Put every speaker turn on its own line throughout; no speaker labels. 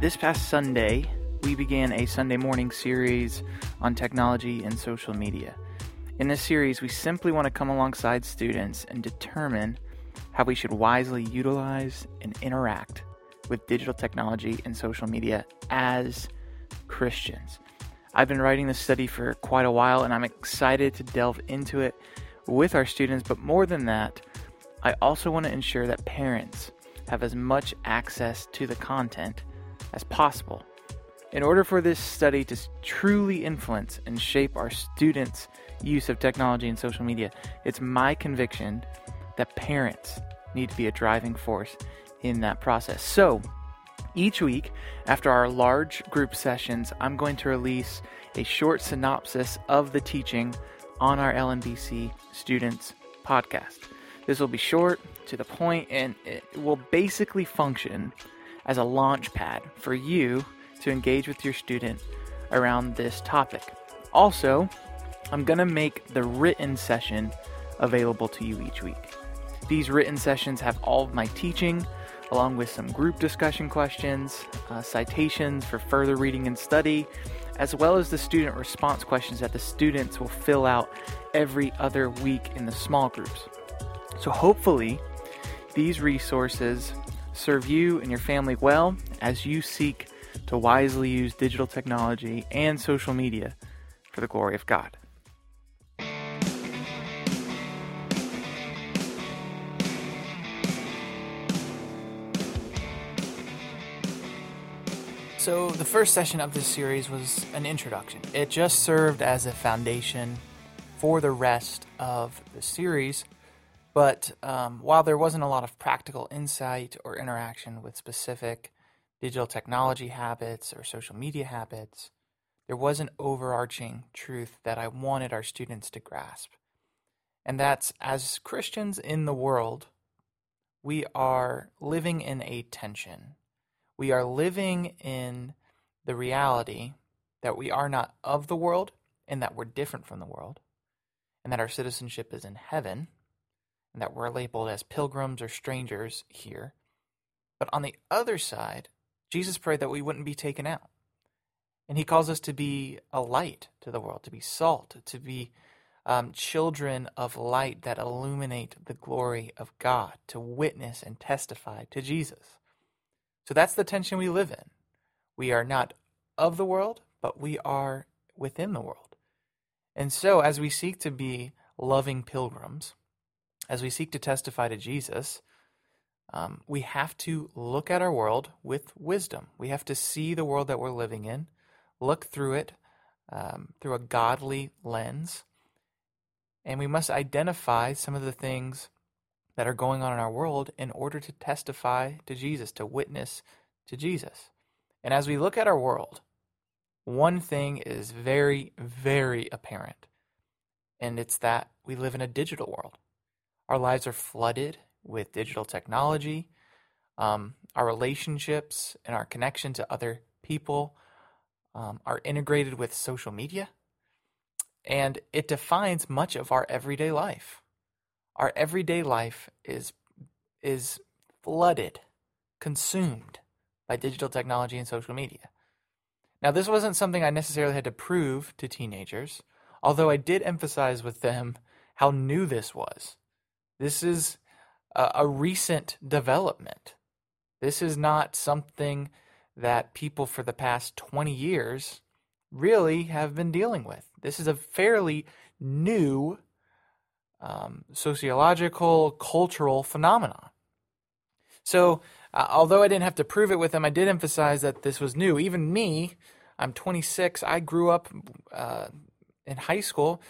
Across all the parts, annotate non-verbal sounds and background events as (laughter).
This past Sunday, we began a Sunday morning series on technology and social media. In this series, we simply want to come alongside students and determine how we should wisely utilize and interact with digital technology and social media as Christians. I've been writing this study for quite a while and I'm excited to delve into it with our students, but more than that, I also want to ensure that parents have as much access to the content as possible. In order for this study to truly influence and shape our students' use of technology and social media, it's my conviction that parents need to be a driving force in that process. So, each week, after our large group sessions, I'm going to release a short synopsis of the teaching on our LNBC Students podcast. This will be short, to the point, and it will basically function as a launch pad for you to engage with your student around this topic. Also, I'm going to make the written session available to you each week. These written sessions have all of my teaching, along with some group discussion questions, uh, citations for further reading and study, as well as the student response questions that the students will fill out every other week in the small groups. So, hopefully, these resources serve you and your family well as you seek to wisely use digital technology and social media for the glory of God. So, the first session of this series was an introduction. It just served as a foundation for the rest of the series but um, while there wasn't a lot of practical insight or interaction with specific digital technology habits or social media habits, there was an overarching truth that I wanted our students to grasp. And that's as Christians in the world, we are living in a tension. We are living in the reality that we are not of the world and that we're different from the world, and that our citizenship is in heaven and that we're labeled as pilgrims or strangers here. But on the other side, Jesus prayed that we wouldn't be taken out. And he calls us to be a light to the world, to be salt, to be um, children of light that illuminate the glory of God, to witness and testify to Jesus. So that's the tension we live in. We are not of the world, but we are within the world. And so, as we seek to be loving pilgrims, as we seek to testify to Jesus, um, we have to look at our world with wisdom. We have to see the world that we're living in, look through it um, through a godly lens, and we must identify some of the things that are going on in our world in order to testify to Jesus, to witness to Jesus. And as we look at our world, one thing is very, very apparent, and it's that we live in a digital world. Our lives are flooded with digital technology. Um, our relationships and our connection to other people um, are integrated with social media. And it defines much of our everyday life. Our everyday life is, is flooded, consumed by digital technology and social media. Now, this wasn't something I necessarily had to prove to teenagers, although I did emphasize with them how new this was. This is a, a recent development. This is not something that people for the past 20 years really have been dealing with. This is a fairly new um, sociological, cultural phenomenon. So, uh, although I didn't have to prove it with them, I did emphasize that this was new. Even me, I'm 26. I grew up uh, in high school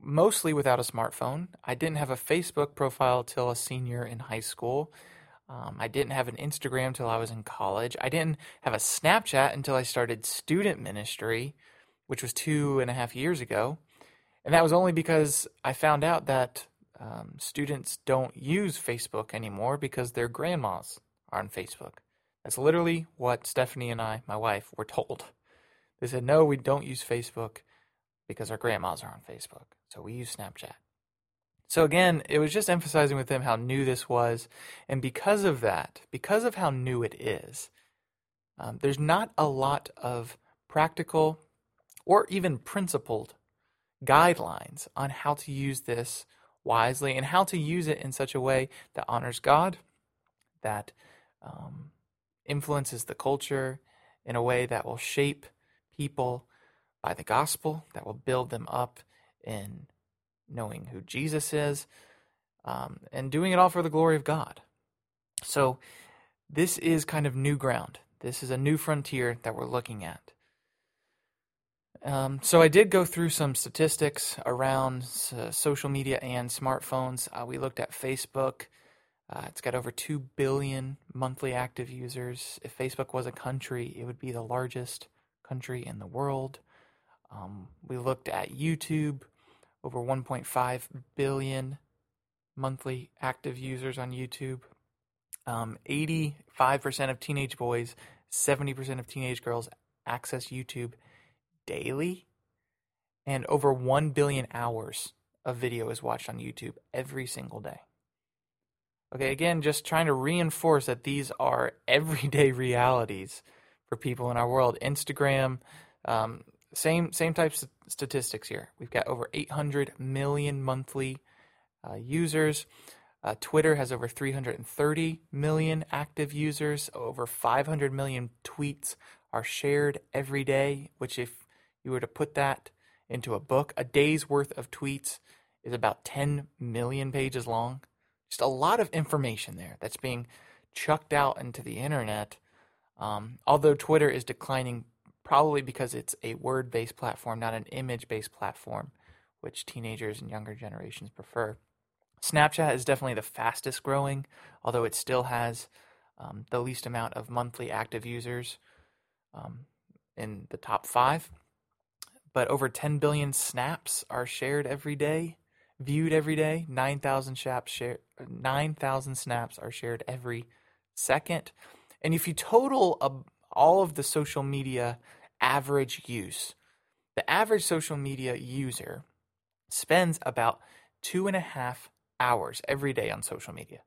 mostly without a smartphone. I didn't have a Facebook profile till a senior in high school. Um, I didn't have an Instagram till I was in college. I didn't have a Snapchat until I started student ministry, which was two and a half years ago. And that was only because I found out that um, students don't use Facebook anymore because their grandmas are on Facebook. That's literally what Stephanie and I, my wife, were told. They said, no, we don't use Facebook because our grandmas are on Facebook. So we use Snapchat. So again, it was just emphasizing with them how new this was. And because of that, because of how new it is, um, there's not a lot of practical or even principled guidelines on how to use this wisely and how to use it in such a way that honors God, that um, influences the culture in a way that will shape people by the gospel, that will build them up in knowing who Jesus is, um, and doing it all for the glory of God. So, this is kind of new ground. This is a new frontier that we're looking at. Um, so, I did go through some statistics around uh, social media and smartphones. Uh, we looked at Facebook. Uh, it's got over 2 billion monthly active users. If Facebook was a country, it would be the largest country in the world. Um, we looked at YouTube, over 1.5 billion monthly active users on YouTube. Um, 85% of teenage boys, 70% of teenage girls access YouTube daily, and over 1 billion hours of video is watched on YouTube every single day. Okay, again, just trying to reinforce that these are (laughs) everyday realities for people in our world. Instagram, um, same same types of statistics here. We've got over 800 million monthly uh, users. Uh, Twitter has over 330 million active users. Over 500 million tweets are shared every day. Which, if you were to put that into a book, a day's worth of tweets is about 10 million pages long. Just a lot of information there that's being chucked out into the internet. Um, although Twitter is declining probably because it's a word based platform, not an image based platform, which teenagers and younger generations prefer. Snapchat is definitely the fastest growing, although it still has um, the least amount of monthly active users um, in the top five. But over 10 billion snaps are shared every day, viewed every day. 9,000 snaps, share, 9, snaps are shared every second. And if you total all of the social media average use. The average social media user spends about two and a half hours every day on social media.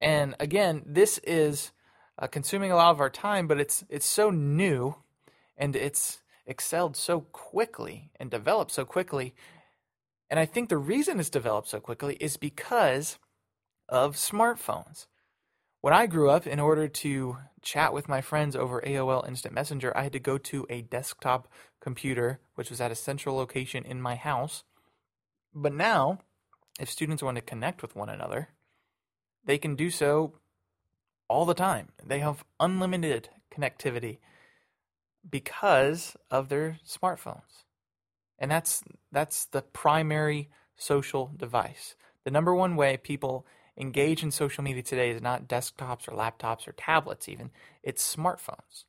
And again, this is uh, consuming a lot of our time, but it's it's so new, and it's excelled so quickly and developed so quickly. And I think the reason it's developed so quickly is because of smartphones. When I grew up, in order to chat with my friends over AOL Instant Messenger, I had to go to a desktop computer, which was at a central location in my house. But now, if students want to connect with one another, they can do so all the time. They have unlimited connectivity because of their smartphones. And that's that's the primary social device. The number one way people engage in social media today is not desktops or laptops or tablets, even, it's smartphones.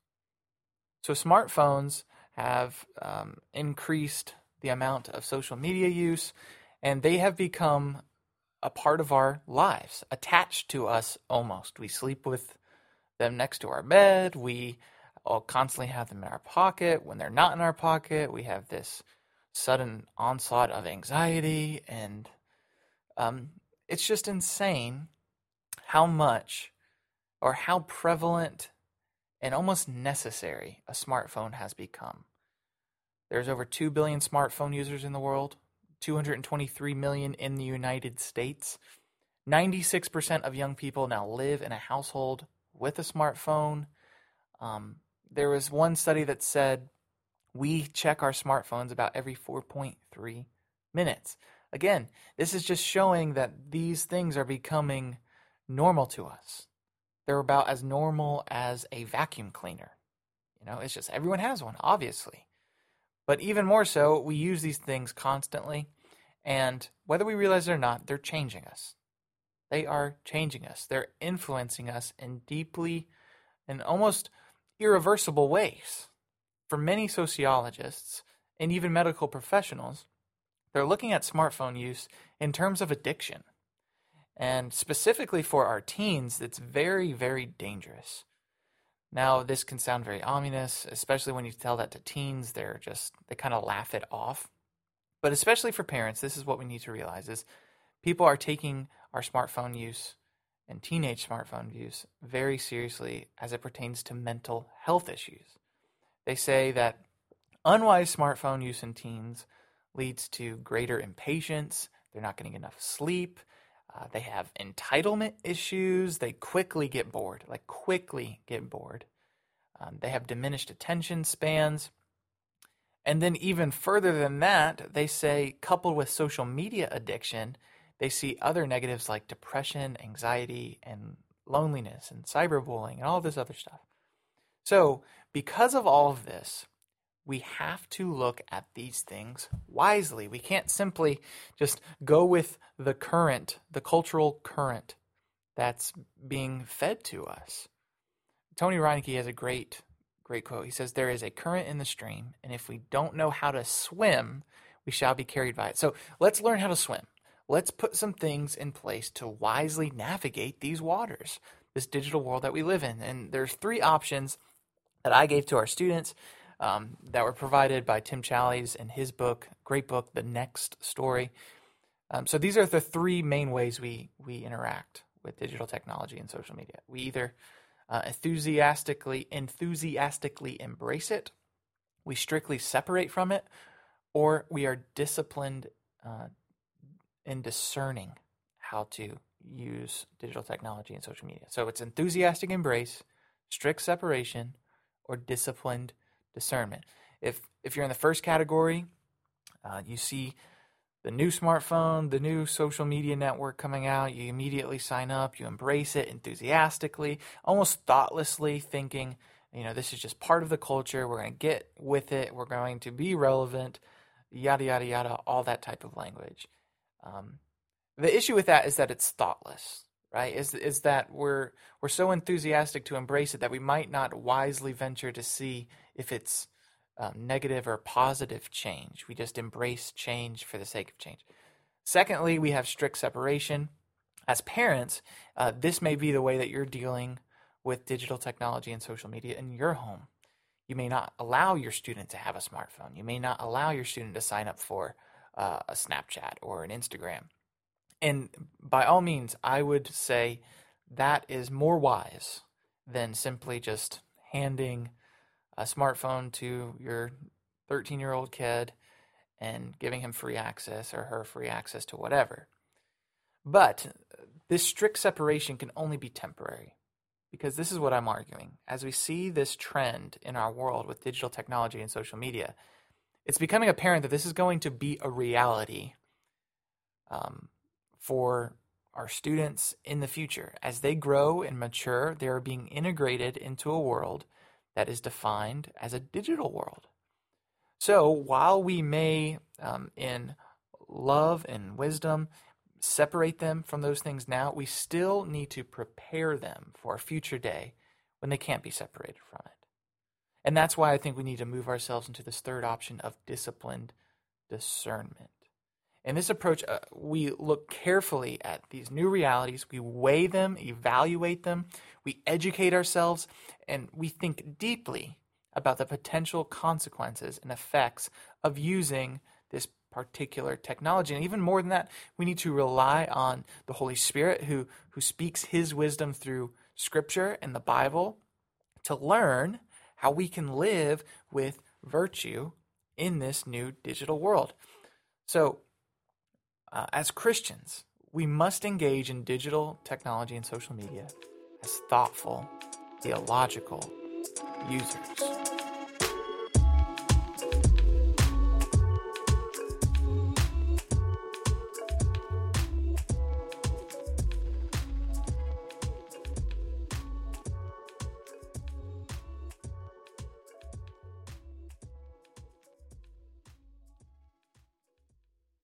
So, smartphones have um, increased the amount of social media use, and they have become a part of our lives, attached to us almost. We sleep with them next to our bed. We all constantly have them in our pocket. When they're not in our pocket, we have this sudden onslaught of anxiety and um, it's just insane how much or how prevalent and almost necessary a smartphone has become. There's over 2 billion smartphone users in the world, 223 million in the United States. 96% of young people now live in a household with a smartphone. Um, there was one study that said we check our smartphones about every 4.3 minutes. Again, this is just showing that these things are becoming normal to us. They're about as normal as a vacuum cleaner. You know, it's just everyone has one, obviously. But even more so, we use these things constantly, and whether we realize it or not, they're changing us. They are changing us. They're influencing us in deeply and almost irreversible ways. For many sociologists and even medical professionals, they're looking at smartphone use in terms of addiction. And specifically for our teens, it's very, very dangerous. Now, this can sound very ominous, especially when you tell that to teens. They're just, they kind of laugh it off. But especially for parents, this is what we need to realize is people are taking our smartphone use and teenage smartphone use very seriously as it pertains to mental health issues. They say that unwise smartphone use in teens leads to greater impatience, they're not getting enough sleep, uh, they have entitlement issues, they quickly get bored, like quickly get bored. Um, they have diminished attention spans. And then, even further than that, they say, coupled with social media addiction, they see other negatives like depression, anxiety, and loneliness, and cyberbullying, and all this other stuff. So, because of all of this, we have to look at these things wisely. We can't simply just go with the current, the cultural current that's being fed to us. Tony Reinke has a great, great quote. He says, There is a current in the stream, and if we don't know how to swim, we shall be carried by it. So let's learn how to swim. Let's put some things in place to wisely navigate these waters, this digital world that we live in. And there's three options that I gave to our students um, that were provided by Tim Challies in his book, great book, The Next Story. Um, so these are the three main ways we we interact with digital technology and social media. We either uh, enthusiastically enthusiastically embrace it, we strictly separate from it, or we are disciplined uh, in discerning how to use digital technology and social media. So it's enthusiastic embrace, strict separation, or disciplined discernment. If if you're in the first category, uh, you see the new smartphone, the new social media network coming out, you immediately sign up, you embrace it enthusiastically, almost thoughtlessly thinking, you know, this is just part of the culture. We're going to get with it. We're going to be relevant, yada, yada, yada, all that type of language. Um, the issue with that is that it's thoughtless right? Is is that we're we're so enthusiastic to embrace it that we might not wisely venture to see if it's um, negative or positive change. We just embrace change for the sake of change. Secondly, we have strict separation. As parents, uh, this may be the way that you're dealing with digital technology and social media in your home. You may not allow your student to have a smartphone. You may not allow your student to sign up for uh, a Snapchat or an Instagram and by all means, I would say that is more wise than simply just handing a smartphone to your 13 year old kid and giving him free access or her free access to whatever. But this strict separation can only be temporary because this is what I'm arguing. As we see this trend in our world with digital technology and social media, it's becoming apparent that this is going to be a reality um, for our students in the future. As they grow and mature, they are being integrated into a world that is defined as a digital world. So while we may, um, in love and wisdom, separate them from those things now, we still need to prepare them for a future day when they can't be separated from it. And that's why I think we need to move ourselves into this third option of disciplined discernment. In this approach, uh, we look carefully at these new realities, we weigh them, evaluate them, we educate ourselves, and we think deeply about the potential consequences and effects of using this particular technology. And even more than that, we need to rely on the Holy Spirit who, who speaks his wisdom through Scripture and the Bible to learn how we can live with virtue in this new digital world. So, uh, as Christians, we must engage in digital technology and social media as thoughtful, theological users.